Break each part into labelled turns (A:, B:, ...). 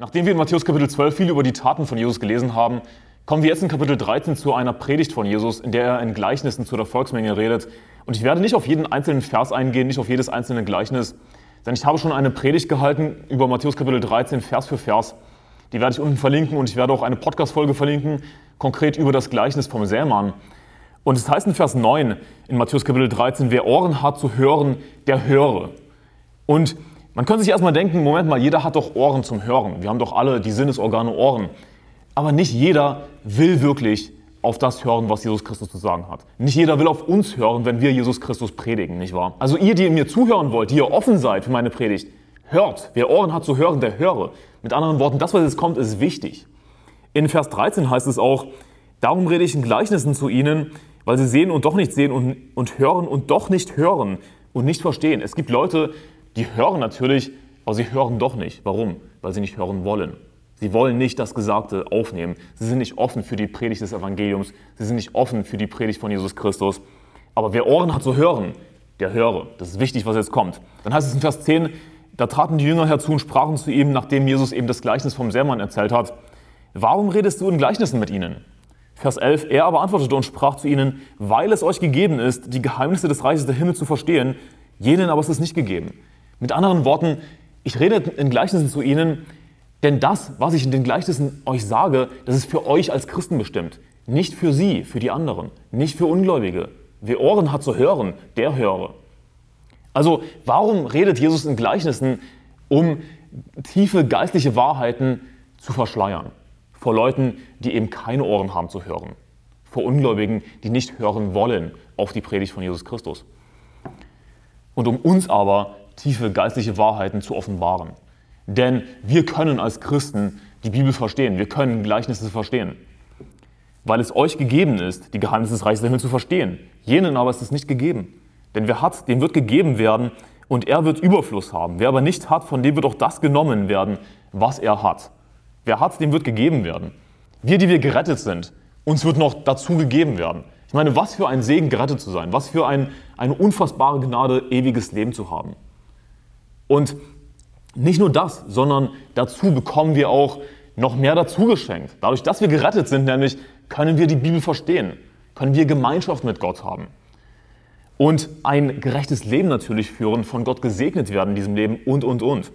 A: Nachdem wir in Matthäus Kapitel 12 viel über die Taten von Jesus gelesen haben, kommen wir jetzt in Kapitel 13 zu einer Predigt von Jesus, in der er in Gleichnissen zu der Volksmenge redet. Und ich werde nicht auf jeden einzelnen Vers eingehen, nicht auf jedes einzelne Gleichnis, denn ich habe schon eine Predigt gehalten über Matthäus Kapitel 13, Vers für Vers. Die werde ich unten verlinken und ich werde auch eine Podcast-Folge verlinken, konkret über das Gleichnis vom Sämann. Und es heißt in Vers 9 in Matthäus Kapitel 13, wer Ohren hat zu hören, der höre. Und man könnte sich erstmal denken, Moment mal, jeder hat doch Ohren zum Hören. Wir haben doch alle die Sinnesorgane Ohren. Aber nicht jeder will wirklich auf das hören, was Jesus Christus zu sagen hat. Nicht jeder will auf uns hören, wenn wir Jesus Christus predigen, nicht wahr? Also ihr, die mir zuhören wollt, die ihr offen seid für meine Predigt, hört. Wer Ohren hat zu hören, der höre. Mit anderen Worten, das, was jetzt kommt, ist wichtig. In Vers 13 heißt es auch, darum rede ich in Gleichnissen zu ihnen, weil sie sehen und doch nicht sehen und, und hören und doch nicht hören und nicht verstehen. Es gibt Leute, die hören natürlich, aber sie hören doch nicht. Warum? Weil sie nicht hören wollen. Sie wollen nicht das Gesagte aufnehmen. Sie sind nicht offen für die Predigt des Evangeliums. Sie sind nicht offen für die Predigt von Jesus Christus. Aber wer Ohren hat zu hören, der höre. Das ist wichtig, was jetzt kommt. Dann heißt es in Vers 10, da traten die Jünger herzu und sprachen zu ihm, nachdem Jesus eben das Gleichnis vom Sämann erzählt hat, warum redest du in Gleichnissen mit ihnen? Vers 11, er aber antwortete und sprach zu ihnen, weil es euch gegeben ist, die Geheimnisse des Reiches der Himmel zu verstehen, jenen aber ist es nicht gegeben. Mit anderen Worten, ich rede in Gleichnissen zu ihnen, denn das, was ich in den Gleichnissen euch sage, das ist für euch als Christen bestimmt. Nicht für sie, für die anderen, nicht für Ungläubige. Wer Ohren hat zu hören, der höre. Also warum redet Jesus in Gleichnissen, um tiefe geistliche Wahrheiten zu verschleiern? Vor Leuten, die eben keine Ohren haben zu hören. Vor Ungläubigen, die nicht hören wollen auf die Predigt von Jesus Christus. Und um uns aber tiefe geistliche Wahrheiten zu offenbaren. Denn wir können als Christen die Bibel verstehen, wir können Gleichnisse verstehen. Weil es euch gegeben ist, die Geheimnisse des Reiches der Himmel zu verstehen. Jenen aber ist es nicht gegeben. Denn wer hat, dem wird gegeben werden und er wird Überfluss haben. Wer aber nicht hat, von dem wird auch das genommen werden, was er hat. Wer hat, dem wird gegeben werden. Wir, die wir gerettet sind, uns wird noch dazu gegeben werden. Ich meine, was für ein Segen, gerettet zu sein. Was für ein, eine unfassbare Gnade, ewiges Leben zu haben. Und nicht nur das, sondern dazu bekommen wir auch noch mehr dazu geschenkt. Dadurch, dass wir gerettet sind, nämlich können wir die Bibel verstehen, können wir Gemeinschaft mit Gott haben und ein gerechtes Leben natürlich führen, von Gott gesegnet werden in diesem Leben und, und, und.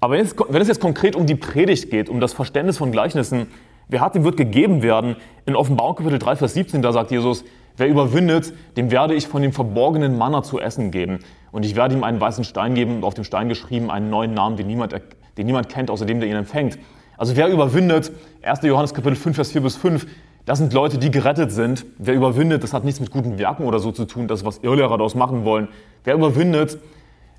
A: Aber wenn es, wenn es jetzt konkret um die Predigt geht, um das Verständnis von Gleichnissen, wer hat, dem wird gegeben werden. In Offenbarung Kapitel 3, Vers 17, da sagt Jesus, wer überwindet, dem werde ich von dem verborgenen Manna zu essen geben. Und ich werde ihm einen weißen Stein geben und auf dem Stein geschrieben einen neuen Namen, den niemand, den niemand kennt, außer dem, der ihn empfängt. Also wer überwindet, 1. Johannes Kapitel 5, Vers 4 bis 5, das sind Leute, die gerettet sind. Wer überwindet, das hat nichts mit guten Werken oder so zu tun, das ist, was Irrlehrer daraus machen wollen. Wer überwindet,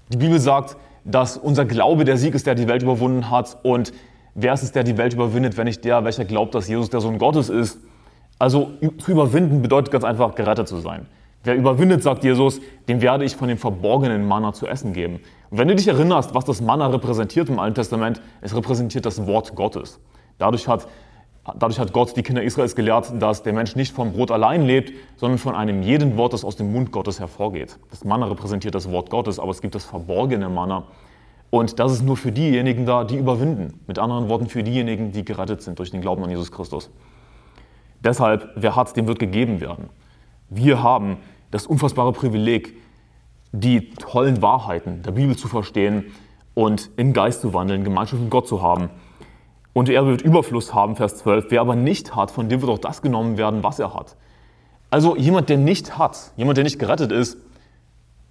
A: die Bibel sagt, dass unser Glaube der Sieg ist, der die Welt überwunden hat. Und wer ist es, der die Welt überwindet, wenn nicht der, welcher glaubt, dass Jesus der Sohn Gottes ist? Also zu überwinden bedeutet ganz einfach, gerettet zu sein. Wer überwindet, sagt Jesus, dem werde ich von dem verborgenen Manna zu essen geben. Und wenn du dich erinnerst, was das Manna repräsentiert im Alten Testament, es repräsentiert das Wort Gottes. Dadurch hat, dadurch hat Gott die Kinder Israels gelehrt, dass der Mensch nicht vom Brot allein lebt, sondern von einem jeden Wort, das aus dem Mund Gottes hervorgeht. Das Manna repräsentiert das Wort Gottes, aber es gibt das verborgene Manna. Und das ist nur für diejenigen da, die überwinden. Mit anderen Worten, für diejenigen, die gerettet sind durch den Glauben an Jesus Christus. Deshalb, wer hat, dem wird gegeben werden. Wir haben das unfassbare Privileg, die tollen Wahrheiten der Bibel zu verstehen und im Geist zu wandeln, Gemeinschaft mit Gott zu haben. Und er wird Überfluss haben, Vers 12. Wer aber nicht hat, von dem wird auch das genommen werden, was er hat. Also jemand, der nicht hat, jemand, der nicht gerettet ist,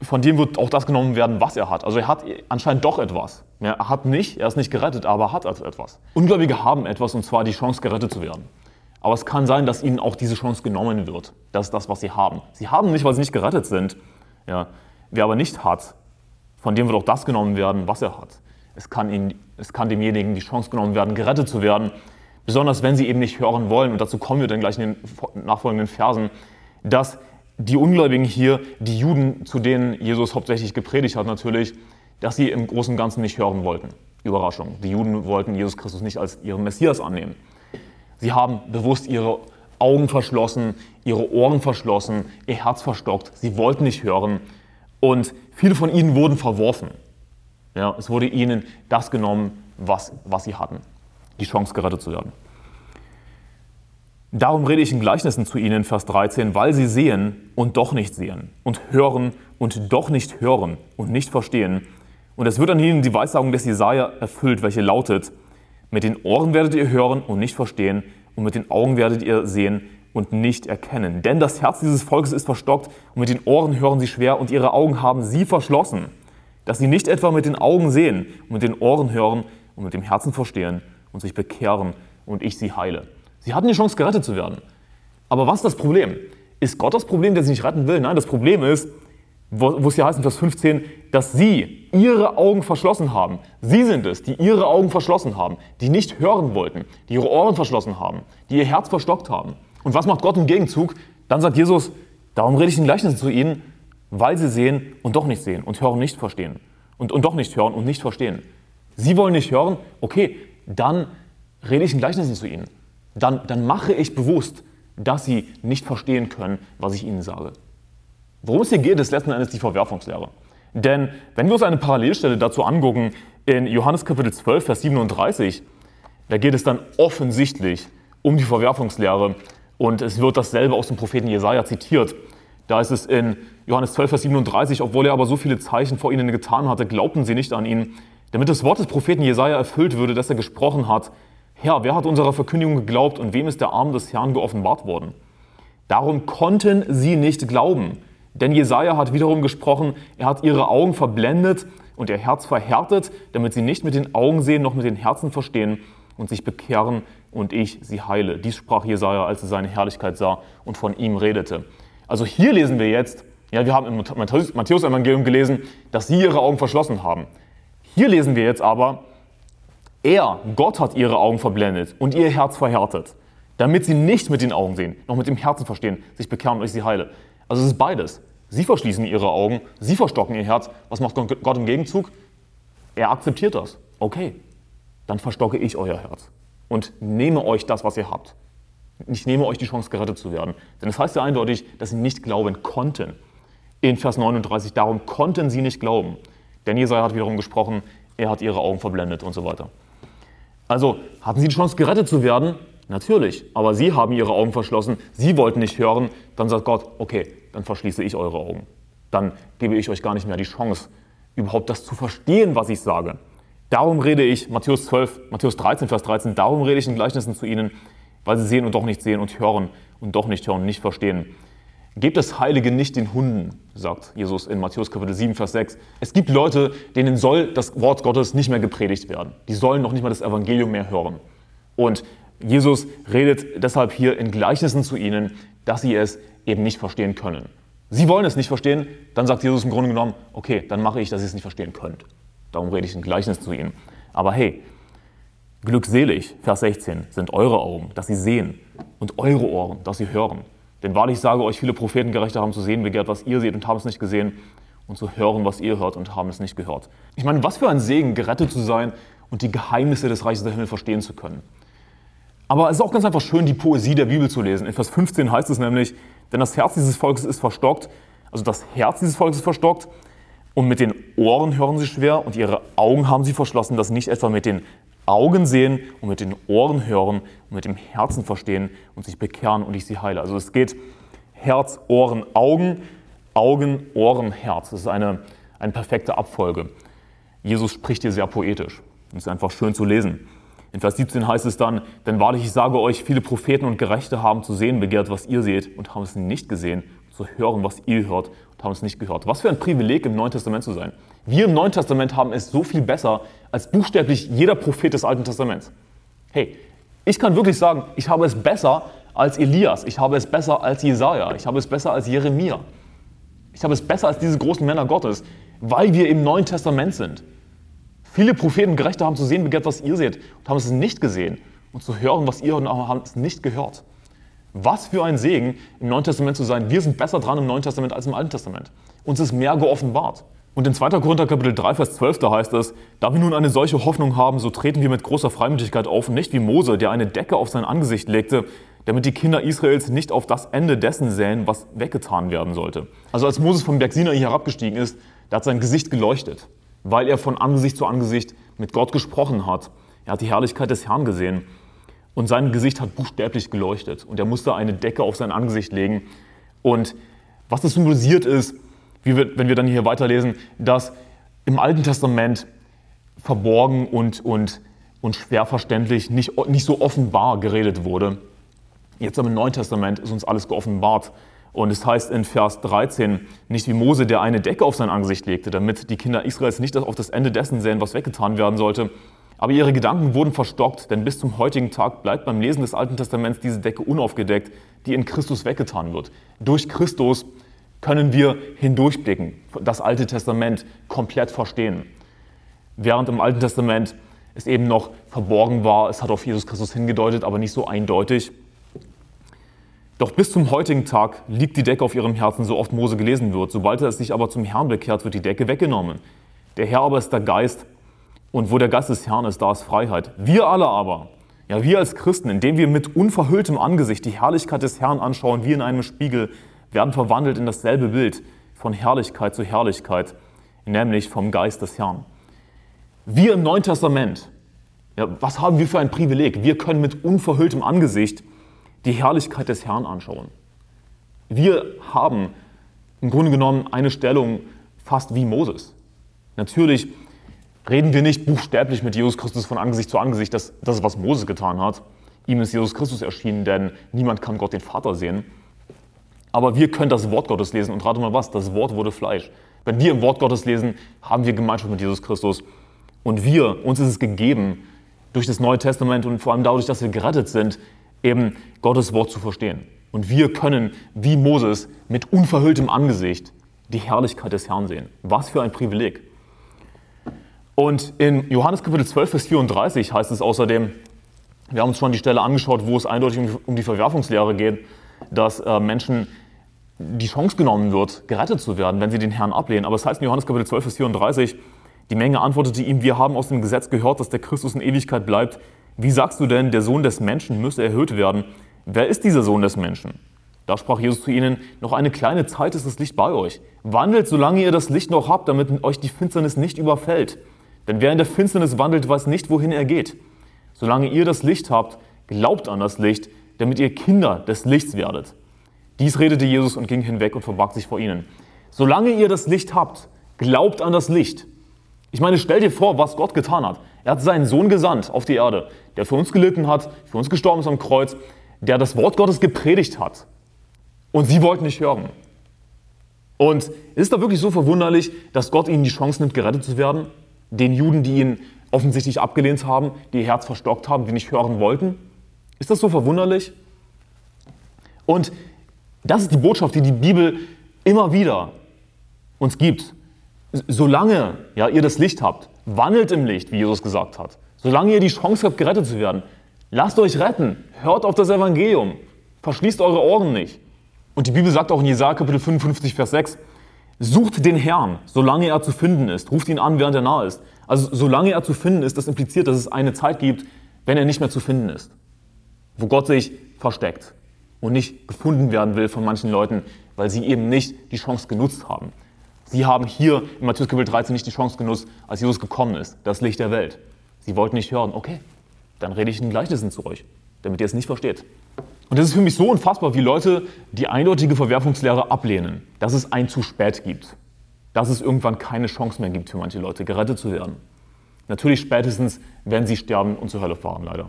A: von dem wird auch das genommen werden, was er hat. Also er hat anscheinend doch etwas. Er hat nicht, er ist nicht gerettet, aber er hat also etwas. Ungläubige haben etwas, und zwar die Chance, gerettet zu werden. Aber es kann sein, dass ihnen auch diese Chance genommen wird. Das ist das, was sie haben. Sie haben nicht, weil sie nicht gerettet sind. Ja. Wer aber nicht hat, von dem wird auch das genommen werden, was er hat. Es kann, ihnen, es kann demjenigen die Chance genommen werden, gerettet zu werden. Besonders wenn sie eben nicht hören wollen. Und dazu kommen wir dann gleich in den nachfolgenden Versen, dass die Ungläubigen hier, die Juden, zu denen Jesus hauptsächlich gepredigt hat natürlich, dass sie im Großen und Ganzen nicht hören wollten. Überraschung. Die Juden wollten Jesus Christus nicht als ihren Messias annehmen. Sie haben bewusst ihre Augen verschlossen, ihre Ohren verschlossen, ihr Herz verstockt. Sie wollten nicht hören. Und viele von ihnen wurden verworfen. Ja, es wurde ihnen das genommen, was, was sie hatten. Die Chance, gerettet zu werden. Darum rede ich in Gleichnissen zu ihnen, Vers 13, weil sie sehen und doch nicht sehen und hören und doch nicht hören und nicht verstehen. Und es wird an ihnen die Weissagung des Jesaja erfüllt, welche lautet, mit den Ohren werdet ihr hören und nicht verstehen und mit den Augen werdet ihr sehen und nicht erkennen. Denn das Herz dieses Volkes ist verstockt und mit den Ohren hören sie schwer und ihre Augen haben sie verschlossen, dass sie nicht etwa mit den Augen sehen und mit den Ohren hören und mit dem Herzen verstehen und sich bekehren und ich sie heile. Sie hatten die Chance, gerettet zu werden. Aber was ist das Problem? Ist Gott das Problem, der sie nicht retten will? Nein, das Problem ist, wo, es hier heißt in Vers 15, dass sie ihre Augen verschlossen haben. Sie sind es, die ihre Augen verschlossen haben, die nicht hören wollten, die ihre Ohren verschlossen haben, die ihr Herz verstockt haben. Und was macht Gott im Gegenzug? Dann sagt Jesus, darum rede ich in Gleichnissen zu ihnen, weil sie sehen und doch nicht sehen und hören nicht verstehen. Und, und doch nicht hören und nicht verstehen. Sie wollen nicht hören, okay, dann rede ich in Gleichnissen zu ihnen. Dann, dann mache ich bewusst, dass sie nicht verstehen können, was ich ihnen sage. Worum es hier geht, ist letzten Endes die Verwerfungslehre. Denn wenn wir uns eine Parallelstelle dazu angucken, in Johannes Kapitel 12, Vers 37, da geht es dann offensichtlich um die Verwerfungslehre und es wird dasselbe aus dem Propheten Jesaja zitiert. Da ist es in Johannes 12, Vers 37, obwohl er aber so viele Zeichen vor ihnen getan hatte, glaubten sie nicht an ihn, damit das Wort des Propheten Jesaja erfüllt würde, dass er gesprochen hat. Herr, wer hat unserer Verkündigung geglaubt und wem ist der Arm des Herrn geoffenbart worden? Darum konnten sie nicht glauben. Denn Jesaja hat wiederum gesprochen, er hat ihre Augen verblendet und ihr Herz verhärtet, damit sie nicht mit den Augen sehen, noch mit den Herzen verstehen und sich bekehren und ich sie heile. Dies sprach Jesaja, als er seine Herrlichkeit sah und von ihm redete. Also hier lesen wir jetzt, ja, wir haben im Matthäus-Evangelium gelesen, dass sie ihre Augen verschlossen haben. Hier lesen wir jetzt aber, er, Gott hat ihre Augen verblendet und ihr Herz verhärtet, damit sie nicht mit den Augen sehen, noch mit dem Herzen verstehen, sich bekehren und ich sie heile. Also es ist beides. Sie verschließen ihre Augen, sie verstocken ihr Herz. Was macht Gott im Gegenzug? Er akzeptiert das. Okay, dann verstocke ich euer Herz und nehme euch das, was ihr habt. Ich nehme euch die Chance, gerettet zu werden. Denn es das heißt ja eindeutig, dass sie nicht glauben konnten. In Vers 39, darum konnten sie nicht glauben. Denn Jesaja hat wiederum gesprochen, er hat ihre Augen verblendet und so weiter. Also hatten sie die Chance, gerettet zu werden? Natürlich. Aber sie haben ihre Augen verschlossen, sie wollten nicht hören. Dann sagt Gott, okay, dann verschließe ich eure Augen. Dann gebe ich euch gar nicht mehr die Chance, überhaupt das zu verstehen, was ich sage. Darum rede ich, Matthäus 12, Matthäus 13, Vers 13, darum rede ich in Gleichnissen zu ihnen, weil sie sehen und doch nicht sehen und hören und doch nicht hören und nicht verstehen. Gebt das Heilige nicht den Hunden, sagt Jesus in Matthäus Kapitel 7, Vers 6. Es gibt Leute, denen soll das Wort Gottes nicht mehr gepredigt werden. Die sollen noch nicht mal das Evangelium mehr hören. Und Jesus redet deshalb hier in Gleichnissen zu ihnen, dass sie es eben nicht verstehen können. Sie wollen es nicht verstehen, dann sagt Jesus im Grunde genommen, okay, dann mache ich, dass ihr es nicht verstehen könnt. Darum rede ich ein Gleichnis zu ihnen. Aber hey, glückselig, Vers 16, sind eure Augen, dass sie sehen, und eure Ohren, dass sie hören. Denn wahrlich sage euch, viele Propheten gerechter haben zu sehen begehrt, was ihr seht und haben es nicht gesehen, und zu hören, was ihr hört und haben es nicht gehört. Ich meine, was für ein Segen, gerettet zu sein und die Geheimnisse des Reiches der Himmel verstehen zu können. Aber es ist auch ganz einfach schön, die Poesie der Bibel zu lesen. In Vers 15 heißt es nämlich, denn das Herz dieses Volkes ist verstockt, also das Herz dieses Volkes ist verstockt, und mit den Ohren hören sie schwer und ihre Augen haben sie verschlossen, dass nicht etwa mit den Augen sehen und mit den Ohren hören und mit dem Herzen verstehen und sich bekehren und ich sie heile. Also es geht Herz, Ohren, Augen, Augen, Ohren, Herz. Das ist eine, eine perfekte Abfolge. Jesus spricht hier sehr poetisch. Das ist einfach schön zu lesen. In Vers 17 heißt es dann, denn wahrlich, ich sage euch, viele Propheten und Gerechte haben zu sehen begehrt, was ihr seht und haben es nicht gesehen, zu hören, was ihr hört und haben es nicht gehört. Was für ein Privileg, im Neuen Testament zu sein. Wir im Neuen Testament haben es so viel besser als buchstäblich jeder Prophet des Alten Testaments. Hey, ich kann wirklich sagen, ich habe es besser als Elias, ich habe es besser als Jesaja, ich habe es besser als Jeremia. Ich habe es besser als diese großen Männer Gottes, weil wir im Neuen Testament sind. Viele Propheten und Gerechte haben zu sehen begehrt, was ihr seht und haben es nicht gesehen und zu hören, was ihr hört und haben es nicht gehört. Was für ein Segen, im Neuen Testament zu sein. Wir sind besser dran im Neuen Testament als im Alten Testament. Uns ist mehr geoffenbart. Und in 2. Korinther Kapitel 3, Vers 12, da heißt es, da wir nun eine solche Hoffnung haben, so treten wir mit großer Freimütigkeit auf, nicht wie Mose, der eine Decke auf sein Angesicht legte, damit die Kinder Israels nicht auf das Ende dessen säen, was weggetan werden sollte. Also als Moses vom Berg Sinai herabgestiegen ist, da hat sein Gesicht geleuchtet, weil er von Angesicht zu Angesicht mit Gott gesprochen hat. Er hat die Herrlichkeit des Herrn gesehen und sein Gesicht hat buchstäblich geleuchtet und er musste eine Decke auf sein Angesicht legen. Und was das symbolisiert ist, wir, wenn wir dann hier weiterlesen, dass im Alten Testament verborgen und, und, und schwer verständlich, nicht, nicht so offenbar geredet wurde. Jetzt aber im Neuen Testament ist uns alles geoffenbart. Und es heißt in Vers 13, nicht wie Mose, der eine Decke auf sein Angesicht legte, damit die Kinder Israels nicht auf das Ende dessen sehen, was weggetan werden sollte. Aber ihre Gedanken wurden verstockt, denn bis zum heutigen Tag bleibt beim Lesen des Alten Testaments diese Decke unaufgedeckt, die in Christus weggetan wird. Durch Christus können wir hindurchblicken, das Alte Testament komplett verstehen. Während im Alten Testament es eben noch verborgen war, es hat auf Jesus Christus hingedeutet, aber nicht so eindeutig. Doch bis zum heutigen Tag liegt die Decke auf ihrem Herzen, so oft Mose gelesen wird. Sobald er sich aber zum Herrn bekehrt, wird die Decke weggenommen. Der Herr aber ist der Geist und wo der Geist des Herrn ist, da ist Freiheit. Wir alle aber, ja wir als Christen, indem wir mit unverhülltem Angesicht die Herrlichkeit des Herrn anschauen, wie in einem Spiegel, werden verwandelt in dasselbe Bild von Herrlichkeit zu Herrlichkeit, nämlich vom Geist des Herrn. Wir im Neuen Testament, ja, was haben wir für ein Privileg? Wir können mit unverhülltem Angesicht die Herrlichkeit des Herrn anschauen. Wir haben im Grunde genommen eine Stellung fast wie Moses. Natürlich reden wir nicht buchstäblich mit Jesus Christus von Angesicht zu Angesicht, das, das ist, was Moses getan hat. Ihm ist Jesus Christus erschienen, denn niemand kann Gott den Vater sehen. Aber wir können das Wort Gottes lesen und rate mal was, das Wort wurde Fleisch. Wenn wir im Wort Gottes lesen, haben wir Gemeinschaft mit Jesus Christus. Und wir, uns ist es gegeben, durch das Neue Testament und vor allem dadurch, dass wir gerettet sind, eben Gottes Wort zu verstehen. Und wir können, wie Moses, mit unverhülltem Angesicht die Herrlichkeit des Herrn sehen. Was für ein Privileg. Und in Johannes Kapitel 12, Vers 34 heißt es außerdem, wir haben uns schon die Stelle angeschaut, wo es eindeutig um die Verwerfungslehre geht, dass äh, Menschen die Chance genommen wird, gerettet zu werden, wenn sie den Herrn ablehnen. Aber es heißt in Johannes Kapitel 12, Vers 34, die Menge antwortete ihm, wir haben aus dem Gesetz gehört, dass der Christus in Ewigkeit bleibt. Wie sagst du denn, der Sohn des Menschen müsse erhöht werden? Wer ist dieser Sohn des Menschen? Da sprach Jesus zu ihnen, noch eine kleine Zeit ist das Licht bei euch. Wandelt, solange ihr das Licht noch habt, damit euch die Finsternis nicht überfällt. Denn wer in der Finsternis wandelt, weiß nicht, wohin er geht. Solange ihr das Licht habt, glaubt an das Licht, damit ihr Kinder des Lichts werdet. Dies redete Jesus und ging hinweg und verbarg sich vor ihnen. Solange ihr das Licht habt, glaubt an das Licht. Ich meine, stell dir vor, was Gott getan hat. Er hat seinen Sohn gesandt auf die Erde, der für uns gelitten hat, für uns gestorben ist am Kreuz, der das Wort Gottes gepredigt hat. Und sie wollten nicht hören. Und ist da wirklich so verwunderlich, dass Gott ihnen die Chance nimmt, gerettet zu werden? Den Juden, die ihn offensichtlich abgelehnt haben, die ihr Herz verstockt haben, die nicht hören wollten? Ist das so verwunderlich? Und das ist die Botschaft, die die Bibel immer wieder uns gibt. Solange ja, ihr das Licht habt, wandelt im Licht, wie Jesus gesagt hat. Solange ihr die Chance habt, gerettet zu werden, lasst euch retten. Hört auf das Evangelium. Verschließt eure Ohren nicht. Und die Bibel sagt auch in Jesaja Kapitel 55, Vers 6, Sucht den Herrn, solange er zu finden ist. Ruft ihn an, während er nahe ist. Also solange er zu finden ist, das impliziert, dass es eine Zeit gibt, wenn er nicht mehr zu finden ist. Wo Gott sich versteckt und nicht gefunden werden will von manchen Leuten, weil sie eben nicht die Chance genutzt haben. Sie haben hier in Matthäus Kapitel 13 nicht die Chance genutzt, als Jesus gekommen ist, das Licht der Welt. Sie wollten nicht hören, okay, dann rede ich in Gleichnissen zu euch, damit ihr es nicht versteht. Und das ist für mich so unfassbar, wie Leute die eindeutige Verwerfungslehre ablehnen, dass es ein zu spät gibt. Dass es irgendwann keine Chance mehr gibt für manche Leute, gerettet zu werden. Natürlich spätestens, wenn sie sterben und zur Hölle fahren, leider.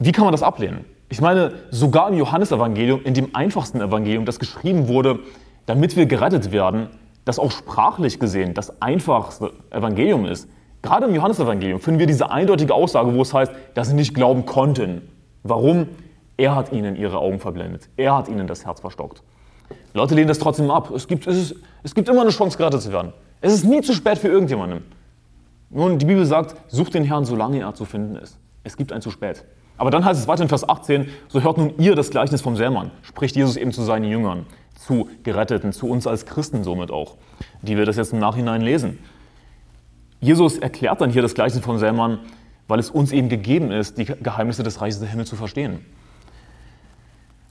A: Wie kann man das ablehnen? Ich meine, sogar im Johannesevangelium, in dem einfachsten Evangelium, das geschrieben wurde, damit wir gerettet werden, das auch sprachlich gesehen das einfachste Evangelium ist. Gerade im Johannesevangelium finden wir diese eindeutige Aussage, wo es heißt, dass sie nicht glauben konnten. Warum? Er hat ihnen ihre Augen verblendet. Er hat ihnen das Herz verstockt. Leute lehnen das trotzdem ab. Es gibt, es, ist, es gibt immer eine Chance, gerettet zu werden. Es ist nie zu spät für irgendjemanden. Nun, die Bibel sagt, sucht den Herrn, solange er zu finden ist. Es gibt ein zu spät. Aber dann heißt es weiter in Vers 18, so hört nun ihr das Gleichnis vom Sämann, spricht Jesus eben zu seinen Jüngern, zu Geretteten, zu uns als Christen somit auch, die wir das jetzt im Nachhinein lesen. Jesus erklärt dann hier das Gleichnis vom Sämann, weil es uns eben gegeben ist, die Geheimnisse des Reiches der Himmel zu verstehen.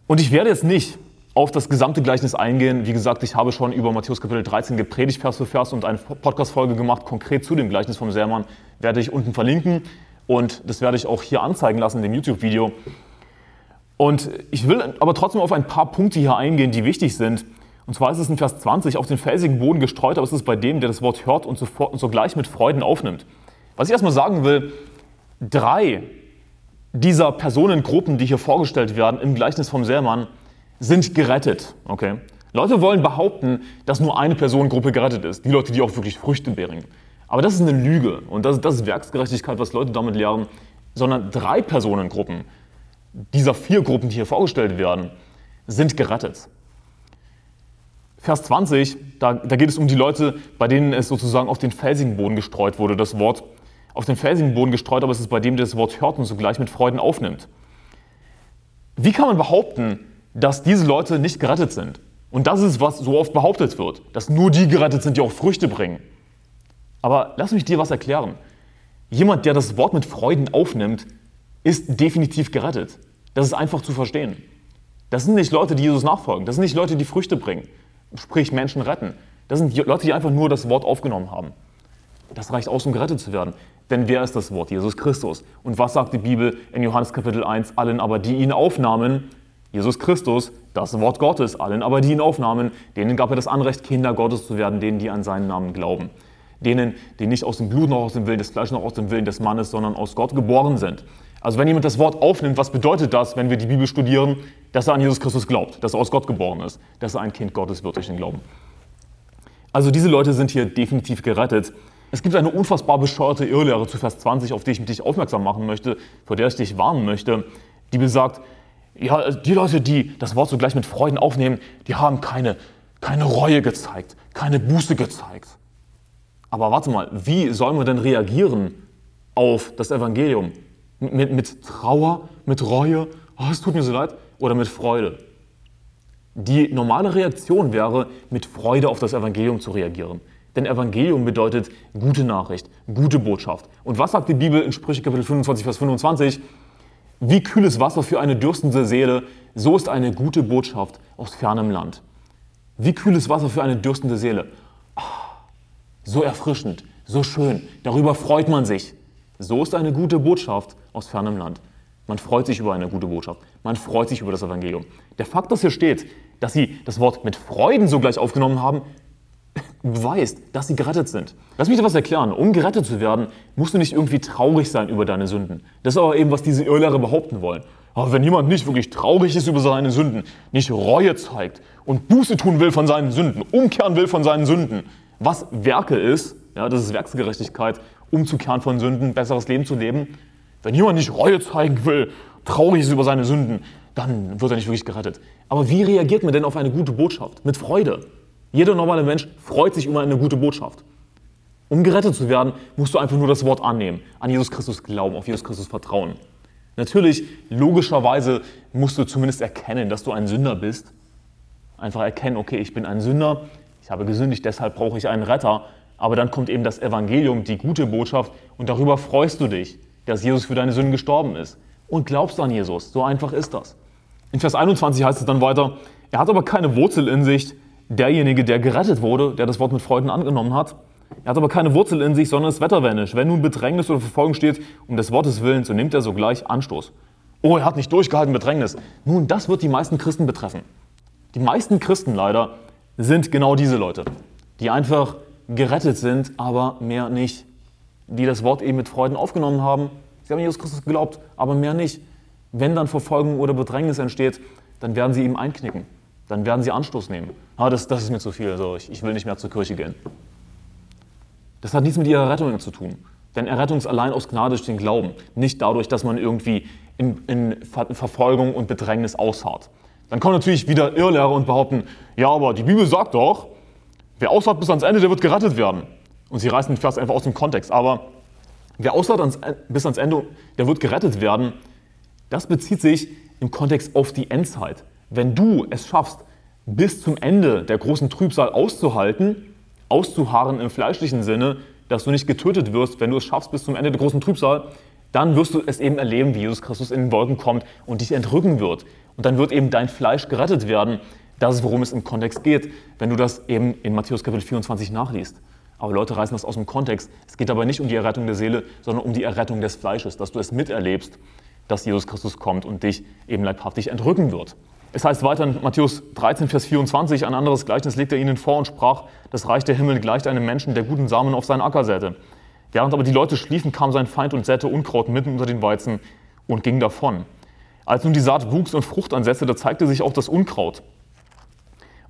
A: Und ich werde jetzt nicht auf das gesamte Gleichnis eingehen. Wie gesagt, ich habe schon über Matthäus Kapitel 13 gepredigt, Vers für Vers und eine Podcast-Folge gemacht, konkret zu dem Gleichnis vom Sermon, werde ich unten verlinken und das werde ich auch hier anzeigen lassen in dem YouTube-Video. Und ich will aber trotzdem auf ein paar Punkte hier eingehen, die wichtig sind. Und zwar ist es in Vers 20, auf den felsigen Boden gestreut, aber es ist bei dem, der das Wort hört und, sofort, und sogleich mit Freuden aufnimmt. Was ich erstmal sagen will, drei dieser Personengruppen, die hier vorgestellt werden im Gleichnis vom Seemann, sind gerettet. Okay? Leute wollen behaupten, dass nur eine Personengruppe gerettet ist, die Leute, die auch wirklich Früchte bringen. Aber das ist eine Lüge und das, das ist Werksgerechtigkeit, was Leute damit lernen, sondern drei Personengruppen dieser vier Gruppen, die hier vorgestellt werden, sind gerettet. Vers 20, da, da geht es um die Leute, bei denen es sozusagen auf den felsigen Boden gestreut wurde, das Wort auf den felsigen Boden gestreut, aber es ist bei dem, der das Wort hört und sogleich mit Freuden aufnimmt. Wie kann man behaupten, dass diese Leute nicht gerettet sind. Und das ist, was so oft behauptet wird, dass nur die gerettet sind, die auch Früchte bringen. Aber lass mich dir was erklären. Jemand, der das Wort mit Freuden aufnimmt, ist definitiv gerettet. Das ist einfach zu verstehen. Das sind nicht Leute, die Jesus nachfolgen. Das sind nicht Leute, die Früchte bringen, sprich Menschen retten. Das sind Leute, die einfach nur das Wort aufgenommen haben. Das reicht aus, um gerettet zu werden. Denn wer ist das Wort? Jesus Christus. Und was sagt die Bibel in Johannes Kapitel 1? Allen aber, die ihn aufnahmen, Jesus Christus, das Wort Gottes, allen aber, die ihn aufnahmen, denen gab er das Anrecht, Kinder Gottes zu werden, denen, die an seinen Namen glauben. Denen, die nicht aus dem Blut noch aus dem Willen des Fleisches noch aus dem Willen des Mannes, sondern aus Gott geboren sind. Also wenn jemand das Wort aufnimmt, was bedeutet das, wenn wir die Bibel studieren, dass er an Jesus Christus glaubt, dass er aus Gott geboren ist, dass er ein Kind Gottes wird durch den Glauben. Also diese Leute sind hier definitiv gerettet. Es gibt eine unfassbar bescheuerte Irrlehre zu Vers 20, auf die ich dich aufmerksam machen möchte, vor der ich dich warnen möchte, die besagt, ja, die Leute, die das Wort so gleich mit Freuden aufnehmen, die haben keine, keine Reue gezeigt, keine Buße gezeigt. Aber warte mal, wie sollen wir denn reagieren auf das Evangelium? Mit, mit Trauer, mit Reue, oh, es tut mir so leid, oder mit Freude? Die normale Reaktion wäre, mit Freude auf das Evangelium zu reagieren. Denn Evangelium bedeutet gute Nachricht, gute Botschaft. Und was sagt die Bibel in Sprüche Kapitel 25, Vers 25? Wie kühles Wasser für eine dürstende Seele, so ist eine gute Botschaft aus fernem Land. Wie kühles Wasser für eine dürstende Seele. Ah, so erfrischend, so schön, darüber freut man sich. So ist eine gute Botschaft aus fernem Land. Man freut sich über eine gute Botschaft. Man freut sich über das Evangelium. Der Fakt, dass hier steht, dass sie das Wort mit Freuden sogleich aufgenommen haben, beweist, dass sie gerettet sind. Lass mich dir was erklären. Um gerettet zu werden, musst du nicht irgendwie traurig sein über deine Sünden. Das ist aber eben, was diese Irrlehrer behaupten wollen. Aber wenn jemand nicht wirklich traurig ist über seine Sünden, nicht Reue zeigt und Buße tun will von seinen Sünden, umkehren will von seinen Sünden, was Werke ist, ja, das ist Werksgerechtigkeit, umzukehren von Sünden, besseres Leben zu leben. Wenn jemand nicht Reue zeigen will, traurig ist über seine Sünden, dann wird er nicht wirklich gerettet. Aber wie reagiert man denn auf eine gute Botschaft? Mit Freude. Jeder normale Mensch freut sich über eine gute Botschaft. Um gerettet zu werden, musst du einfach nur das Wort annehmen, an Jesus Christus glauben, auf Jesus Christus vertrauen. Natürlich, logischerweise musst du zumindest erkennen, dass du ein Sünder bist. Einfach erkennen, okay, ich bin ein Sünder, ich habe gesündigt, deshalb brauche ich einen Retter. Aber dann kommt eben das Evangelium, die gute Botschaft, und darüber freust du dich, dass Jesus für deine Sünden gestorben ist. Und glaubst an Jesus. So einfach ist das. In Vers 21 heißt es dann weiter, er hat aber keine Wurzel in sich, derjenige, der gerettet wurde, der das Wort mit Freuden angenommen hat. Er hat aber keine Wurzel in sich, sondern ist wetterwendisch. Wenn nun Bedrängnis oder Verfolgung steht, um des Wortes willen, so nimmt er sogleich Anstoß. Oh, er hat nicht durchgehalten, Bedrängnis. Nun, das wird die meisten Christen betreffen. Die meisten Christen leider sind genau diese Leute, die einfach gerettet sind, aber mehr nicht. Die das Wort eben mit Freuden aufgenommen haben. Sie haben Jesus Christus geglaubt, aber mehr nicht. Wenn dann Verfolgung oder Bedrängnis entsteht, dann werden sie ihm einknicken dann werden sie Anstoß nehmen. Ah, das, das ist mir zu viel, also ich, ich will nicht mehr zur Kirche gehen. Das hat nichts mit ihrer Rettung zu tun. Denn Errettung ist allein aus Gnade durch den Glauben, nicht dadurch, dass man irgendwie in, in Verfolgung und Bedrängnis ausharrt. Dann kommen natürlich wieder Irrlehrer und behaupten, ja, aber die Bibel sagt doch, wer ausharrt bis ans Ende, der wird gerettet werden. Und sie reißen den Vers einfach aus dem Kontext. Aber wer ausharrt ans, bis ans Ende, der wird gerettet werden, das bezieht sich im Kontext auf die Endzeit wenn du es schaffst, bis zum Ende der großen Trübsal auszuhalten, auszuharren im fleischlichen Sinne, dass du nicht getötet wirst, wenn du es schaffst bis zum Ende der großen Trübsal, dann wirst du es eben erleben, wie Jesus Christus in den Wolken kommt und dich entrücken wird. Und dann wird eben dein Fleisch gerettet werden, Das ist, worum es im Kontext geht, wenn du das eben in Matthäus Kapitel 24 nachliest. Aber Leute reißen das aus dem Kontext. Es geht aber nicht um die Errettung der Seele, sondern um die Errettung des Fleisches, dass du es miterlebst, dass Jesus Christus kommt und dich eben leibhaftig entrücken wird. Es heißt weiter in Matthäus 13, Vers 24, ein anderes Gleichnis legte er ihnen vor und sprach, das Reich der Himmel gleicht einem Menschen, der guten Samen auf seinen Acker säte. Während aber die Leute schliefen, kam sein Feind und säte Unkraut mitten unter den Weizen und ging davon. Als nun die Saat wuchs und Frucht ansetzte, da zeigte sich auch das Unkraut.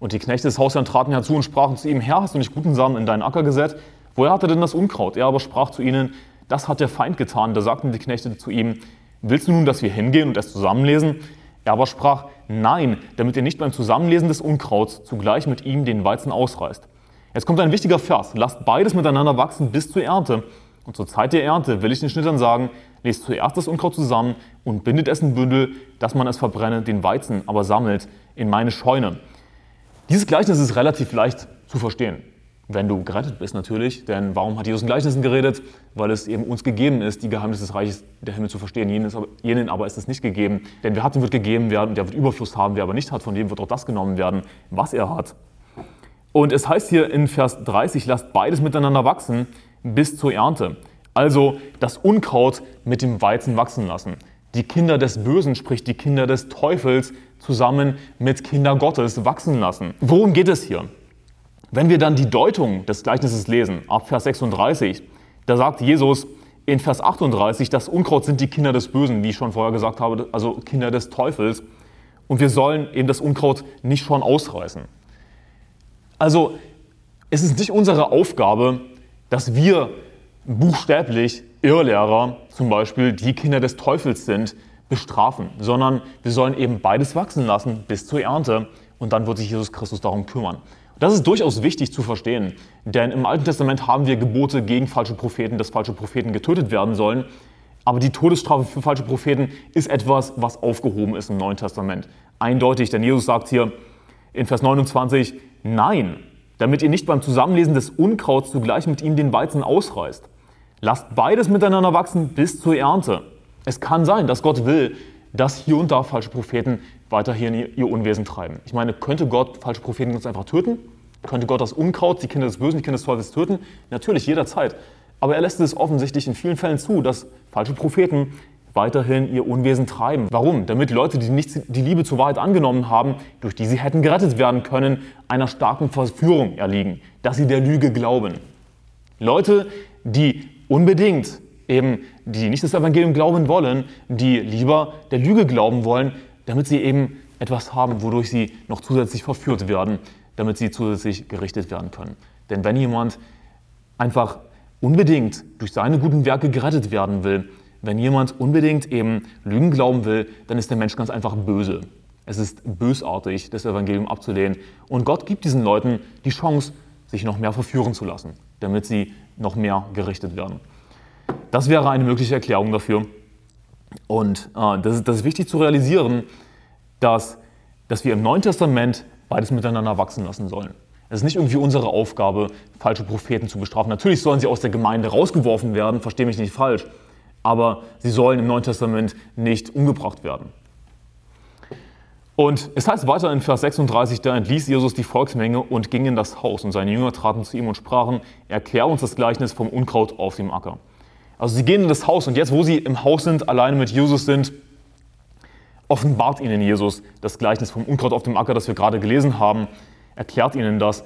A: Und die Knechte des Hausherrn traten herzu und sprachen zu ihm, Herr, hast du nicht guten Samen in deinen Acker gesät? Woher hat er denn das Unkraut? Er aber sprach zu ihnen, das hat der Feind getan. Da sagten die Knechte zu ihm, willst du nun, dass wir hingehen und es zusammenlesen? Er aber sprach, nein, damit ihr nicht beim Zusammenlesen des Unkrauts zugleich mit ihm den Weizen ausreißt. Jetzt kommt ein wichtiger Vers. Lasst beides miteinander wachsen bis zur Ernte. Und zur Zeit der Ernte will ich den Schnittern sagen, lest zuerst das Unkraut zusammen und bindet es in Bündel, dass man es verbrenne, den Weizen aber sammelt in meine Scheune. Dieses Gleichnis ist relativ leicht zu verstehen, wenn du gerettet bist natürlich. Denn warum hat Jesus in Gleichnissen geredet? Weil es eben uns gegeben ist, die Geheimnisse des Reiches der Himmel zu verstehen. Jenen aber ist es nicht gegeben. Denn wer hat, dem wird gegeben werden, der wird Überfluss haben. Wer aber nicht hat, von dem wird auch das genommen werden, was er hat. Und es heißt hier in Vers 30, lasst beides miteinander wachsen bis zur Ernte. Also das Unkraut mit dem Weizen wachsen lassen. Die Kinder des Bösen, sprich die Kinder des Teufels, zusammen mit Kinder Gottes wachsen lassen. Worum geht es hier? Wenn wir dann die Deutung des Gleichnisses lesen, ab Vers 36, da sagt Jesus in Vers 38, das Unkraut sind die Kinder des Bösen, wie ich schon vorher gesagt habe, also Kinder des Teufels. Und wir sollen eben das Unkraut nicht schon ausreißen. Also es ist nicht unsere Aufgabe, dass wir buchstäblich Irrlehrer zum Beispiel, die Kinder des Teufels sind, bestrafen, sondern wir sollen eben beides wachsen lassen bis zur Ernte und dann wird sich Jesus Christus darum kümmern. Das ist durchaus wichtig zu verstehen, denn im Alten Testament haben wir Gebote gegen falsche Propheten, dass falsche Propheten getötet werden sollen. Aber die Todesstrafe für falsche Propheten ist etwas, was aufgehoben ist im Neuen Testament. Eindeutig, denn Jesus sagt hier in Vers 29, nein, damit ihr nicht beim Zusammenlesen des Unkrauts zugleich mit ihm den Weizen ausreißt. Lasst beides miteinander wachsen bis zur Ernte. Es kann sein, dass Gott will, dass hier und da falsche Propheten weiterhin ihr Unwesen treiben. Ich meine, könnte Gott falsche Propheten uns einfach töten? Könnte Gott das Unkraut, die Kinder des Bösen, die Kinder des Teufels töten? Natürlich, jederzeit. Aber er lässt es offensichtlich in vielen Fällen zu, dass falsche Propheten weiterhin ihr Unwesen treiben. Warum? Damit Leute, die nicht die Liebe zur Wahrheit angenommen haben, durch die sie hätten gerettet werden können, einer starken Verführung erliegen, dass sie der Lüge glauben. Leute, die unbedingt eben, die nicht das Evangelium glauben wollen, die lieber der Lüge glauben wollen, damit sie eben etwas haben, wodurch sie noch zusätzlich verführt werden, damit sie zusätzlich gerichtet werden können. Denn wenn jemand einfach unbedingt durch seine guten Werke gerettet werden will, wenn jemand unbedingt eben Lügen glauben will, dann ist der Mensch ganz einfach böse. Es ist bösartig, das Evangelium abzulehnen. Und Gott gibt diesen Leuten die Chance, sich noch mehr verführen zu lassen, damit sie noch mehr gerichtet werden. Das wäre eine mögliche Erklärung dafür. Und äh, das, ist, das, ist, wichtig zu realisieren, dass, dass wir im Neuen Testament beides miteinander wachsen lassen sollen. Es ist nicht irgendwie unsere Aufgabe, falsche Propheten zu bestrafen. Natürlich sollen sie aus der Gemeinde rausgeworfen werden, verstehe mich nicht falsch, aber sie sollen im Neuen Testament nicht umgebracht werden. Und es heißt weiter in Vers 36, da entließ Jesus die Volksmenge und ging in das Haus. Und seine Jünger traten zu ihm und sprachen, erklär uns das Gleichnis vom Unkraut auf dem Acker. Also sie gehen in das Haus und jetzt, wo sie im Haus sind, alleine mit Jesus sind, offenbart ihnen Jesus das Gleichnis vom Unkraut auf dem Acker, das wir gerade gelesen haben, erklärt ihnen das.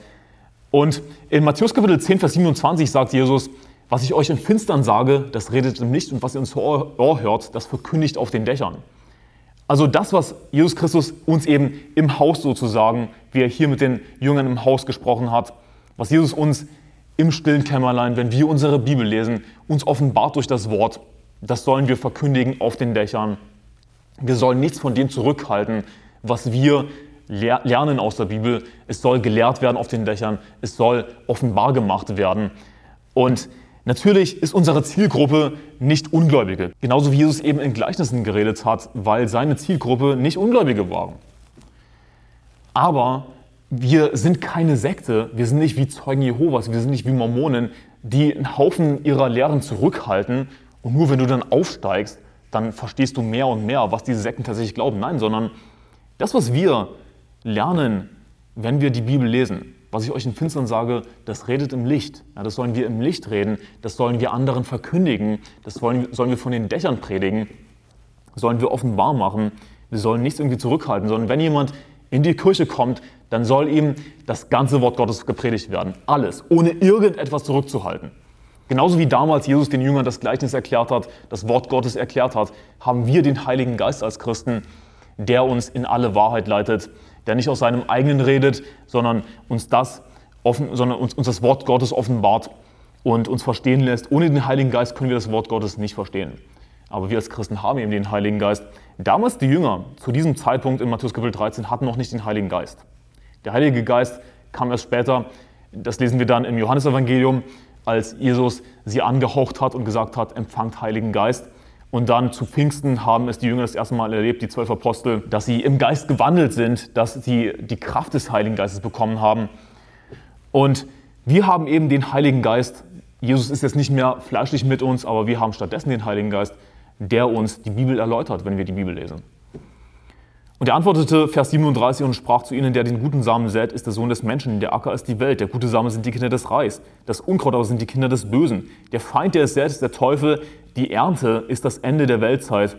A: Und in Matthäus Kapitel 10, Vers 27 sagt Jesus, was ich euch im Finstern sage, das redet im Licht und was ihr ins Ohr hört, das verkündigt auf den Dächern. Also das, was Jesus Christus uns eben im Haus sozusagen, wie er hier mit den Jüngern im Haus gesprochen hat, was Jesus uns im stillen Kämmerlein, wenn wir unsere Bibel lesen, uns offenbart durch das Wort, das sollen wir verkündigen auf den Dächern. Wir sollen nichts von dem zurückhalten, was wir lernen aus der Bibel. Es soll gelehrt werden auf den Dächern, es soll offenbar gemacht werden. Und Natürlich ist unsere Zielgruppe nicht Ungläubige, genauso wie Jesus eben in Gleichnissen geredet hat, weil seine Zielgruppe nicht Ungläubige waren. Aber wir sind keine Sekte, wir sind nicht wie Zeugen Jehovas, wir sind nicht wie Mormonen, die einen Haufen ihrer Lehren zurückhalten und nur wenn du dann aufsteigst, dann verstehst du mehr und mehr, was diese Sekten tatsächlich glauben. Nein, sondern das, was wir lernen wenn wir die Bibel lesen, was ich euch in Finstern sage, das redet im Licht. Ja, das sollen wir im Licht reden, das sollen wir anderen verkündigen, das sollen, sollen wir von den Dächern predigen, sollen wir offenbar machen. Wir sollen nichts irgendwie zurückhalten, sondern wenn jemand in die Kirche kommt, dann soll ihm das ganze Wort Gottes gepredigt werden. Alles, ohne irgendetwas zurückzuhalten. Genauso wie damals Jesus den Jüngern das Gleichnis erklärt hat, das Wort Gottes erklärt hat, haben wir den Heiligen Geist als Christen, der uns in alle Wahrheit leitet, der nicht aus seinem eigenen redet, sondern uns das, offen, sondern uns, uns das Wort Gottes offenbart und uns verstehen lässt. Ohne den Heiligen Geist können wir das Wort Gottes nicht verstehen. Aber wir als Christen haben eben den Heiligen Geist. Damals die Jünger, zu diesem Zeitpunkt in Matthäus Kapitel 13, hatten noch nicht den Heiligen Geist. Der Heilige Geist kam erst später, das lesen wir dann im Johannesevangelium, als Jesus sie angehaucht hat und gesagt hat, empfangt Heiligen Geist. Und dann zu Pfingsten haben es die Jünger das erste Mal erlebt, die zwölf Apostel, dass sie im Geist gewandelt sind, dass sie die Kraft des Heiligen Geistes bekommen haben. Und wir haben eben den Heiligen Geist. Jesus ist jetzt nicht mehr fleischlich mit uns, aber wir haben stattdessen den Heiligen Geist, der uns die Bibel erläutert, wenn wir die Bibel lesen. Und er antwortete, Vers 37, und sprach zu ihnen, der den guten Samen sät, ist der Sohn des Menschen, der Acker ist die Welt, der gute Same sind die Kinder des Reichs, das Unkraut aber sind die Kinder des Bösen. Der Feind, der es sät, ist der Teufel, die Ernte ist das Ende der Weltzeit,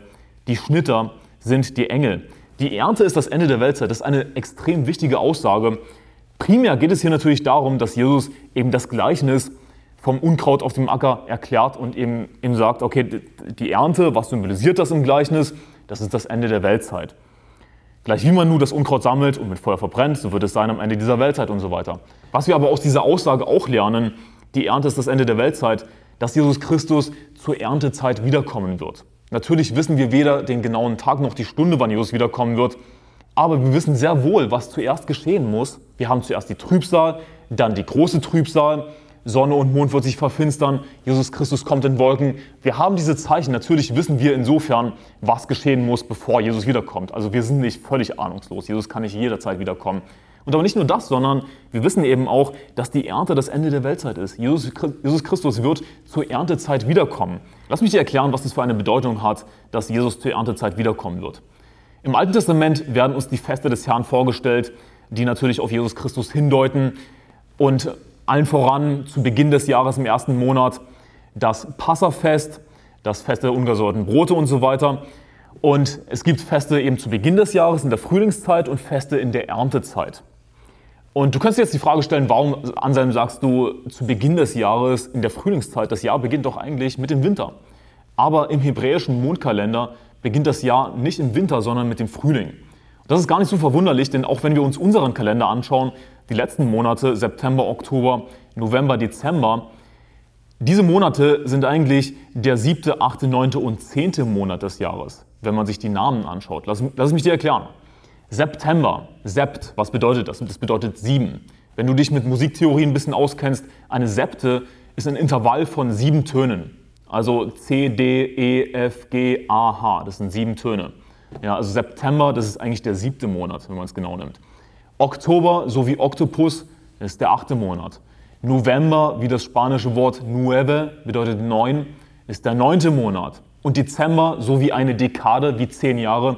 A: die Schnitter sind die Engel. Die Ernte ist das Ende der Weltzeit, das ist eine extrem wichtige Aussage. Primär geht es hier natürlich darum, dass Jesus eben das Gleichnis vom Unkraut auf dem Acker erklärt und eben, eben sagt, okay, die Ernte, was symbolisiert das im Gleichnis? Das ist das Ende der Weltzeit. Gleich wie man nun das Unkraut sammelt und mit Feuer verbrennt, so wird es sein am Ende dieser Weltzeit und so weiter. Was wir aber aus dieser Aussage auch lernen, die Ernte ist das Ende der Weltzeit, dass Jesus Christus zur Erntezeit wiederkommen wird. Natürlich wissen wir weder den genauen Tag noch die Stunde, wann Jesus wiederkommen wird, aber wir wissen sehr wohl, was zuerst geschehen muss. Wir haben zuerst die Trübsal, dann die große Trübsal, Sonne und Mond wird sich verfinstern, Jesus Christus kommt in Wolken. Wir haben diese Zeichen. Natürlich wissen wir insofern, was geschehen muss, bevor Jesus wiederkommt. Also wir sind nicht völlig ahnungslos. Jesus kann nicht jederzeit wiederkommen. Und aber nicht nur das, sondern wir wissen eben auch, dass die Ernte das Ende der Weltzeit ist. Jesus, Christus wird zur Erntezeit wiederkommen. Lass mich dir erklären, was das für eine Bedeutung hat, dass Jesus zur Erntezeit wiederkommen wird. Im Alten Testament werden uns die Feste des Herrn vorgestellt, die natürlich auf Jesus Christus hindeuten. Und allen voran zu Beginn des Jahres im ersten Monat das Passafest, das Fest der ungesäuerten Brote und so weiter. Und es gibt Feste eben zu Beginn des Jahres in der Frühlingszeit und Feste in der Erntezeit. Und du kannst dir jetzt die Frage stellen, warum, Anselm, sagst du zu Beginn des Jahres in der Frühlingszeit? Das Jahr beginnt doch eigentlich mit dem Winter. Aber im hebräischen Mondkalender beginnt das Jahr nicht im Winter, sondern mit dem Frühling. Das ist gar nicht so verwunderlich, denn auch wenn wir uns unseren Kalender anschauen, die letzten Monate, September, Oktober, November, Dezember, diese Monate sind eigentlich der siebte, achte, neunte und zehnte Monat des Jahres, wenn man sich die Namen anschaut. Lass, lass mich dir erklären. September, Sept, was bedeutet das? Das bedeutet sieben. Wenn du dich mit Musiktheorie ein bisschen auskennst, eine Septe ist ein Intervall von sieben Tönen. Also C, D, E, F, G, A, H. Das sind sieben Töne. Ja, also September, das ist eigentlich der siebte Monat, wenn man es genau nimmt. Oktober, so wie Oktopus, ist der achte Monat. November, wie das spanische Wort nueve, bedeutet neun, ist der neunte Monat. Und Dezember, so wie eine Dekade, wie zehn Jahre,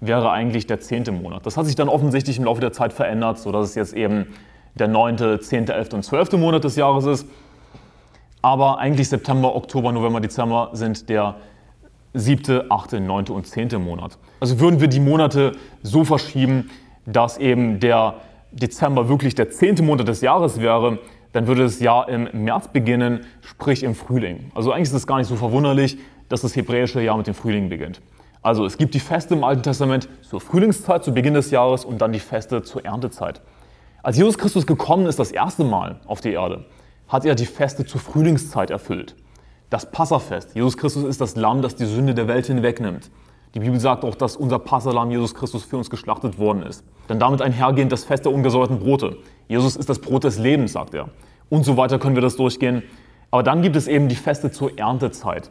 A: wäre eigentlich der zehnte Monat. Das hat sich dann offensichtlich im Laufe der Zeit verändert, sodass es jetzt eben der neunte, zehnte, elfte und zwölfte Monat des Jahres ist. Aber eigentlich September, Oktober, November, Dezember sind der siebte, achte, neunte und zehnte Monat. Also würden wir die Monate so verschieben, dass eben der Dezember wirklich der zehnte Monat des Jahres wäre, dann würde das Jahr im März beginnen, sprich im Frühling. Also eigentlich ist es gar nicht so verwunderlich, dass das hebräische Jahr mit dem Frühling beginnt. Also es gibt die Feste im Alten Testament zur Frühlingszeit, zu Beginn des Jahres und dann die Feste zur Erntezeit. Als Jesus Christus gekommen ist das erste Mal auf die Erde, hat er die Feste zur Frühlingszeit erfüllt das Passafest. Jesus Christus ist das Lamm, das die Sünde der Welt hinwegnimmt. Die Bibel sagt auch, dass unser Passalam Jesus Christus für uns geschlachtet worden ist. Dann damit einhergehend das Fest der ungesäuerten Brote. Jesus ist das Brot des Lebens, sagt er. Und so weiter können wir das durchgehen. Aber dann gibt es eben die Feste zur Erntezeit,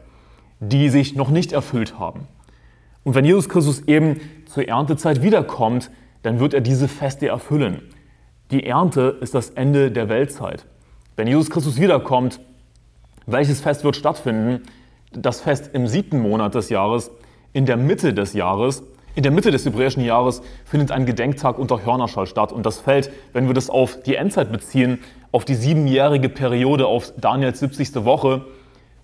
A: die sich noch nicht erfüllt haben. Und wenn Jesus Christus eben zur Erntezeit wiederkommt, dann wird er diese Feste erfüllen. Die Ernte ist das Ende der Weltzeit. Wenn Jesus Christus wiederkommt, welches Fest wird stattfinden? Das Fest im siebten Monat des Jahres, in der Mitte des Jahres, In der Mitte des hebräischen Jahres findet ein Gedenktag unter Hörnerschall statt und das fällt, wenn wir das auf die Endzeit beziehen, auf die siebenjährige Periode, auf Daniels 70. Woche,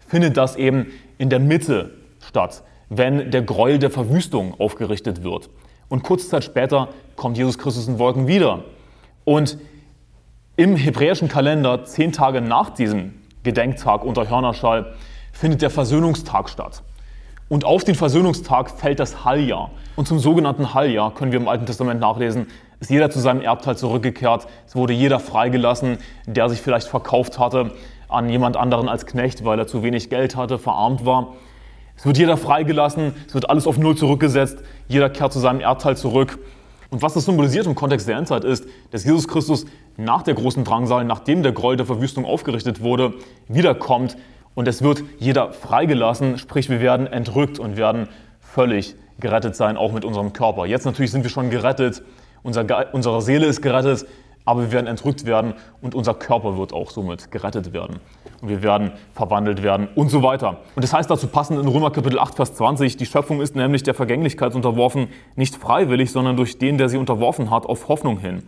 A: findet das eben in der Mitte statt, wenn der Gräuel der Verwüstung aufgerichtet wird. Und kurze Zeit später kommt Jesus Christus in Wolken wieder. Und im hebräischen Kalender, zehn Tage nach diesem Gedenktag unter Hörnerschall, findet der Versöhnungstag statt. Und auf den Versöhnungstag fällt das Halljahr. Und zum sogenannten Halljahr können wir im Alten Testament nachlesen, ist jeder zu seinem Erbteil zurückgekehrt. Es wurde jeder freigelassen, der sich vielleicht verkauft hatte an jemand anderen als Knecht, weil er zu wenig Geld hatte, verarmt war. Es wird jeder freigelassen, es wird alles auf Null zurückgesetzt, jeder kehrt zu seinem Erdteil zurück. Und was das symbolisiert im Kontext der Endzeit ist, dass Jesus Christus nach der großen Drangsal, nachdem der Gräuel der Verwüstung aufgerichtet wurde, wiederkommt und es wird jeder freigelassen, sprich wir werden entrückt und werden völlig gerettet sein, auch mit unserem Körper. Jetzt natürlich sind wir schon gerettet, unser unsere Seele ist gerettet, aber wir werden entrückt werden und unser Körper wird auch somit gerettet werden. Und wir werden verwandelt werden und so weiter. Und das heißt dazu passend in Römer Kapitel 8, Vers 20, die Schöpfung ist nämlich der Vergänglichkeit unterworfen, nicht freiwillig, sondern durch den, der sie unterworfen hat, auf Hoffnung hin.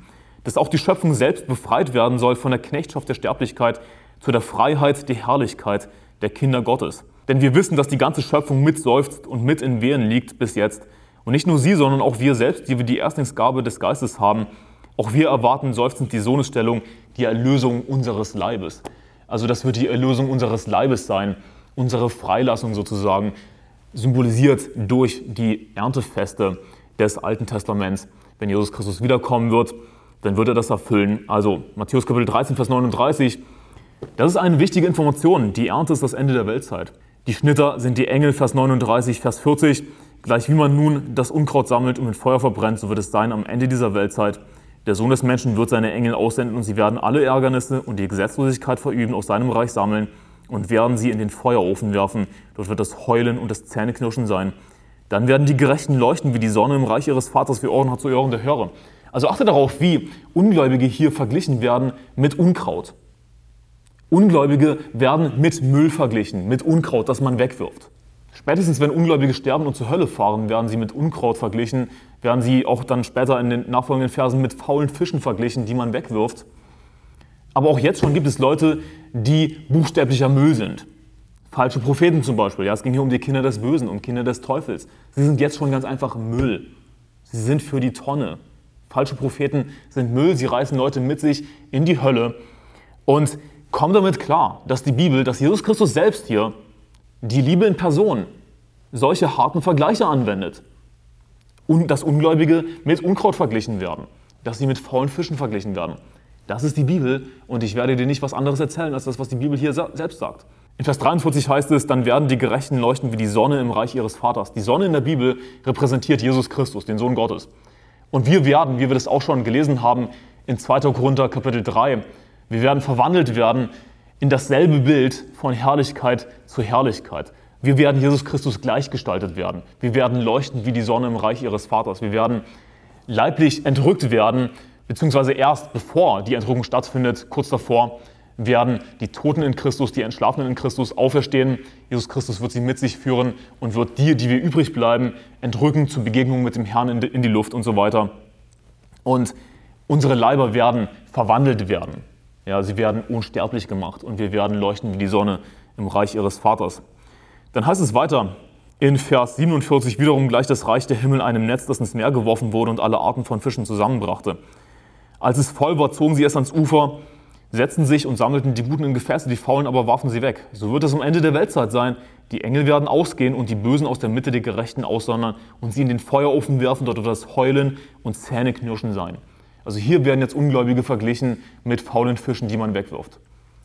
A: Dass auch die Schöpfung selbst befreit werden soll von der Knechtschaft der Sterblichkeit zu der Freiheit, der Herrlichkeit der Kinder Gottes. Denn wir wissen, dass die ganze Schöpfung mitseufzt und mit in Wehen liegt bis jetzt. Und nicht nur sie, sondern auch wir selbst, die wir die Erstlingsgabe des Geistes haben, auch wir erwarten seufzend die Sohnesstellung, die Erlösung unseres Leibes. Also das wird die Erlösung unseres Leibes sein, unsere Freilassung sozusagen, symbolisiert durch die Erntefeste des Alten Testaments. Wenn Jesus Christus wiederkommen wird, dann wird er das erfüllen. Also Matthäus Kapitel 13, Vers 39. Das ist eine wichtige Information. Die Ernte ist das Ende der Weltzeit. Die Schnitter sind die Engel, Vers 39, Vers 40. Gleich wie man nun das Unkraut sammelt und mit Feuer verbrennt, so wird es sein am Ende dieser Weltzeit. Der Sohn des Menschen wird seine Engel aussenden und sie werden alle Ärgernisse und die Gesetzlosigkeit verüben aus seinem Reich sammeln und werden sie in den Feuerofen werfen. Dort wird das Heulen und das Zähneknirschen sein. Dann werden die Gerechten leuchten wie die Sonne im Reich ihres Vaters, wie Ohren hat zu Ohren der Hörer. Also achte darauf, wie Ungläubige hier verglichen werden mit Unkraut. Ungläubige werden mit Müll verglichen, mit Unkraut, das man wegwirft. Spätestens wenn Ungläubige sterben und zur Hölle fahren, werden sie mit Unkraut verglichen, werden sie auch dann später in den nachfolgenden Versen mit faulen Fischen verglichen, die man wegwirft. Aber auch jetzt schon gibt es Leute, die buchstäblicher Müll sind. Falsche Propheten zum Beispiel. Ja, es ging hier um die Kinder des Bösen, um Kinder des Teufels. Sie sind jetzt schon ganz einfach Müll. Sie sind für die Tonne. Falsche Propheten sind Müll, sie reißen Leute mit sich in die Hölle. Und komm damit klar, dass die Bibel, dass Jesus Christus selbst hier die Liebe in Person solche harten Vergleiche anwendet. Und dass Ungläubige mit Unkraut verglichen werden, dass sie mit faulen Fischen verglichen werden. Das ist die Bibel und ich werde dir nicht was anderes erzählen, als das, was die Bibel hier selbst sagt. In Vers 43 heißt es, dann werden die Gerechten leuchten wie die Sonne im Reich ihres Vaters. Die Sonne in der Bibel repräsentiert Jesus Christus, den Sohn Gottes. Und wir werden, wie wir das auch schon gelesen haben, in 2. Korinther Kapitel 3, wir werden verwandelt werden in dasselbe Bild von Herrlichkeit zu Herrlichkeit. Wir werden Jesus Christus gleichgestaltet werden. Wir werden leuchten wie die Sonne im Reich ihres Vaters. Wir werden leiblich entrückt werden, beziehungsweise erst bevor die Entrückung stattfindet, kurz davor, werden die Toten in Christus, die Entschlafenen in Christus auferstehen. Jesus Christus wird sie mit sich führen und wird die, die wir übrig bleiben, entrücken zur Begegnung mit dem Herrn in die Luft und so weiter. Und unsere Leiber werden verwandelt werden. Ja, sie werden unsterblich gemacht und wir werden leuchten wie die Sonne im Reich ihres Vaters. Dann heißt es weiter in Vers 47 wiederum gleich das Reich der Himmel einem Netz, das ins Meer geworfen wurde und alle Arten von Fischen zusammenbrachte. Als es voll war, zogen sie es ans Ufer, setzten sich und sammelten die Guten in Gefäße, die Faulen aber warfen sie weg. So wird es am Ende der Weltzeit sein. Die Engel werden ausgehen und die Bösen aus der Mitte der Gerechten aussondern und sie in den Feuerofen werfen, dort wird das Heulen und Zähneknirschen sein. Also hier werden jetzt Ungläubige verglichen mit faulen Fischen, die man wegwirft.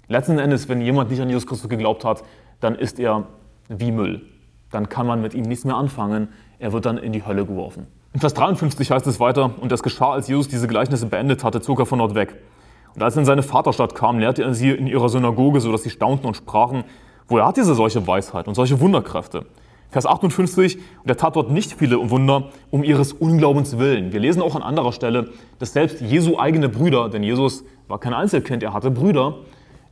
A: Letzten Endes, wenn jemand nicht an Jesus Christus geglaubt hat, dann ist er wie Müll. Dann kann man mit ihm nichts mehr anfangen. Er wird dann in die Hölle geworfen. In Vers 53 heißt es weiter, und das geschah, als Jesus diese Gleichnisse beendet hatte, zog er von dort weg. Und als er in seine Vaterstadt kam, lehrte er sie in ihrer Synagoge, sodass sie staunten und sprachen, woher hat diese solche Weisheit und solche Wunderkräfte? Vers 58, und er tat dort nicht viele Wunder um ihres Unglaubens willen. Wir lesen auch an anderer Stelle, dass selbst Jesu eigene Brüder, denn Jesus war kein Einzelkind, er hatte Brüder,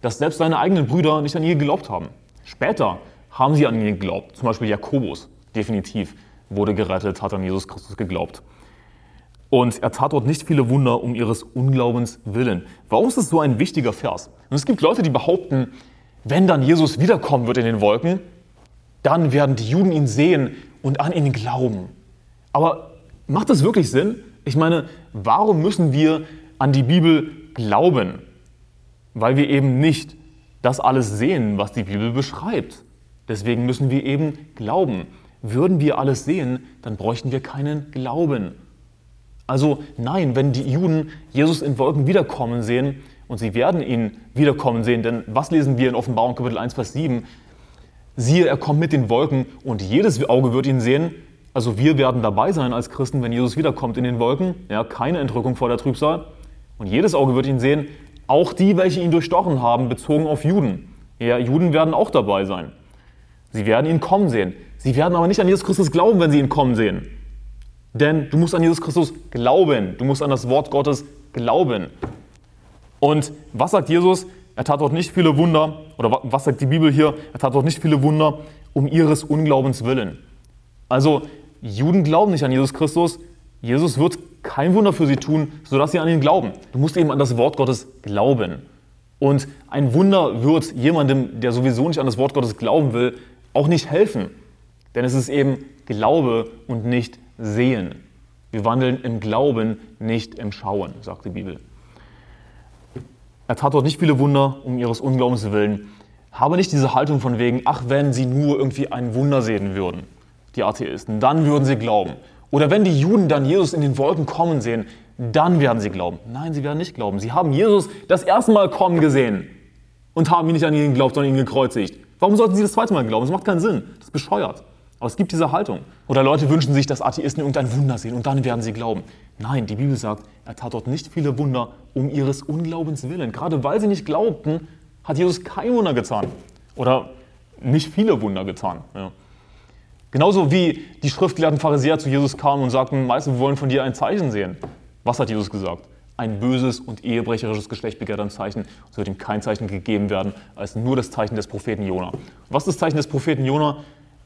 A: dass selbst seine eigenen Brüder nicht an ihn geglaubt haben. Später haben sie an ihn geglaubt, zum Beispiel Jakobus, definitiv. wurde gerettet, hat an Jesus Christus geglaubt. Und er tat dort nicht viele Wunder um ihres Unglaubens willen. Warum ist das so ein wichtiger Vers? Und es gibt Leute, die behaupten, wenn dann Jesus wiederkommen wird in den Wolken, dann werden die Juden ihn sehen und an ihn glauben. Aber macht das wirklich Sinn? Ich meine, warum müssen wir an die Bibel glauben? Weil wir eben nicht das alles sehen, was die Bibel beschreibt. Deswegen müssen wir eben glauben. Würden wir alles sehen, dann bräuchten wir keinen Glauben. Also nein, wenn die Juden Jesus in Wolken wiederkommen sehen, und sie werden ihn wiederkommen sehen, denn was lesen wir in Offenbarung Kapitel 1, Vers 7? Siehe, er kommt mit den Wolken und jedes Auge wird ihn sehen. Also wir werden dabei sein als Christen, wenn Jesus wiederkommt in den Wolken. Ja, keine Entrückung vor der Trübsal. Und jedes Auge wird ihn sehen, auch die, welche ihn durchstochen haben, bezogen auf Juden. Ja, Juden werden auch dabei sein. Sie werden ihn kommen sehen. Sie werden aber nicht an Jesus Christus glauben, wenn sie ihn kommen sehen. Denn du musst an Jesus Christus glauben. Du musst an das Wort Gottes glauben. Und was sagt Jesus? Er tat dort nicht viele Wunder, oder was sagt die Bibel hier? Er tat dort nicht viele Wunder um ihres Unglaubens willen. Also, Juden glauben nicht an Jesus Christus. Jesus wird kein Wunder für sie tun, sodass sie an ihn glauben. Du musst eben an das Wort Gottes glauben. Und ein Wunder wird jemandem, der sowieso nicht an das Wort Gottes glauben will, auch nicht helfen. Denn es ist eben Glaube und nicht Sehen. Wir wandeln im Glauben, nicht im Schauen, sagt die Bibel. Er tat dort nicht viele Wunder um ihres Unglaubens willen. Habe nicht diese Haltung von wegen, ach, wenn sie nur irgendwie ein Wunder sehen würden, die Atheisten, dann würden sie glauben. Oder wenn die Juden dann Jesus in den Wolken kommen sehen, dann werden sie glauben. Nein, sie werden nicht glauben. Sie haben Jesus das erste Mal kommen gesehen und haben ihn nicht an ihn geglaubt, sondern ihn gekreuzigt. Warum sollten sie das zweite Mal glauben? Das macht keinen Sinn. Das ist bescheuert. Aber es gibt diese Haltung. Oder Leute wünschen sich, dass Atheisten irgendein Wunder sehen und dann werden sie glauben. Nein, die Bibel sagt, er tat dort nicht viele Wunder um ihres Unglaubens willen. Gerade weil sie nicht glaubten, hat Jesus kein Wunder getan. Oder nicht viele Wunder getan. Ja. Genauso wie die schriftgelehrten Pharisäer zu Jesus kamen und sagten, Meister, wir wollen von dir ein Zeichen sehen. Was hat Jesus gesagt? Ein böses und ehebrecherisches Geschlecht begehrt ein Zeichen. Es wird ihm kein Zeichen gegeben werden, als nur das Zeichen des Propheten Jona. Was ist das Zeichen des Propheten Jona?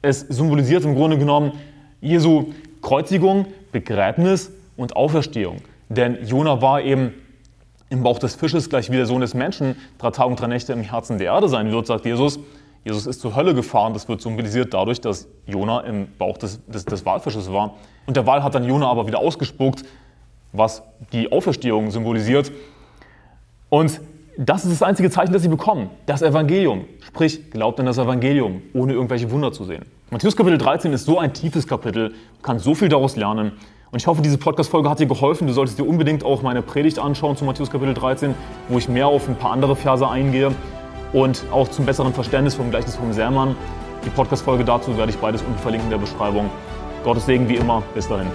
A: Es symbolisiert im Grunde genommen Jesu Kreuzigung, Begräbnis und Auferstehung. Denn Jona war eben im Bauch des Fisches gleich wie der Sohn des Menschen drei Tage und drei Nächte im Herzen der Erde sein wird, sagt Jesus. Jesus ist zur Hölle gefahren. Das wird symbolisiert dadurch, dass Jona im Bauch des, des, des Walfisches war. Und der Wal hat dann Jona aber wieder ausgespuckt, was die Auferstehung symbolisiert. Und das ist das einzige Zeichen, das sie bekommen. Das Evangelium. Sprich, glaubt an das Evangelium, ohne irgendwelche Wunder zu sehen. Matthäus Kapitel 13 ist so ein tiefes Kapitel, du kannst so viel daraus lernen. Und ich hoffe, diese Podcast-Folge hat dir geholfen. Du solltest dir unbedingt auch meine Predigt anschauen zu Matthäus Kapitel 13, wo ich mehr auf ein paar andere Verse eingehe und auch zum besseren Verständnis vom Gleichnis vom Sermon. Die Podcast-Folge dazu werde ich beides unten verlinken in der Beschreibung. Gottes Segen wie immer. Bis dahin.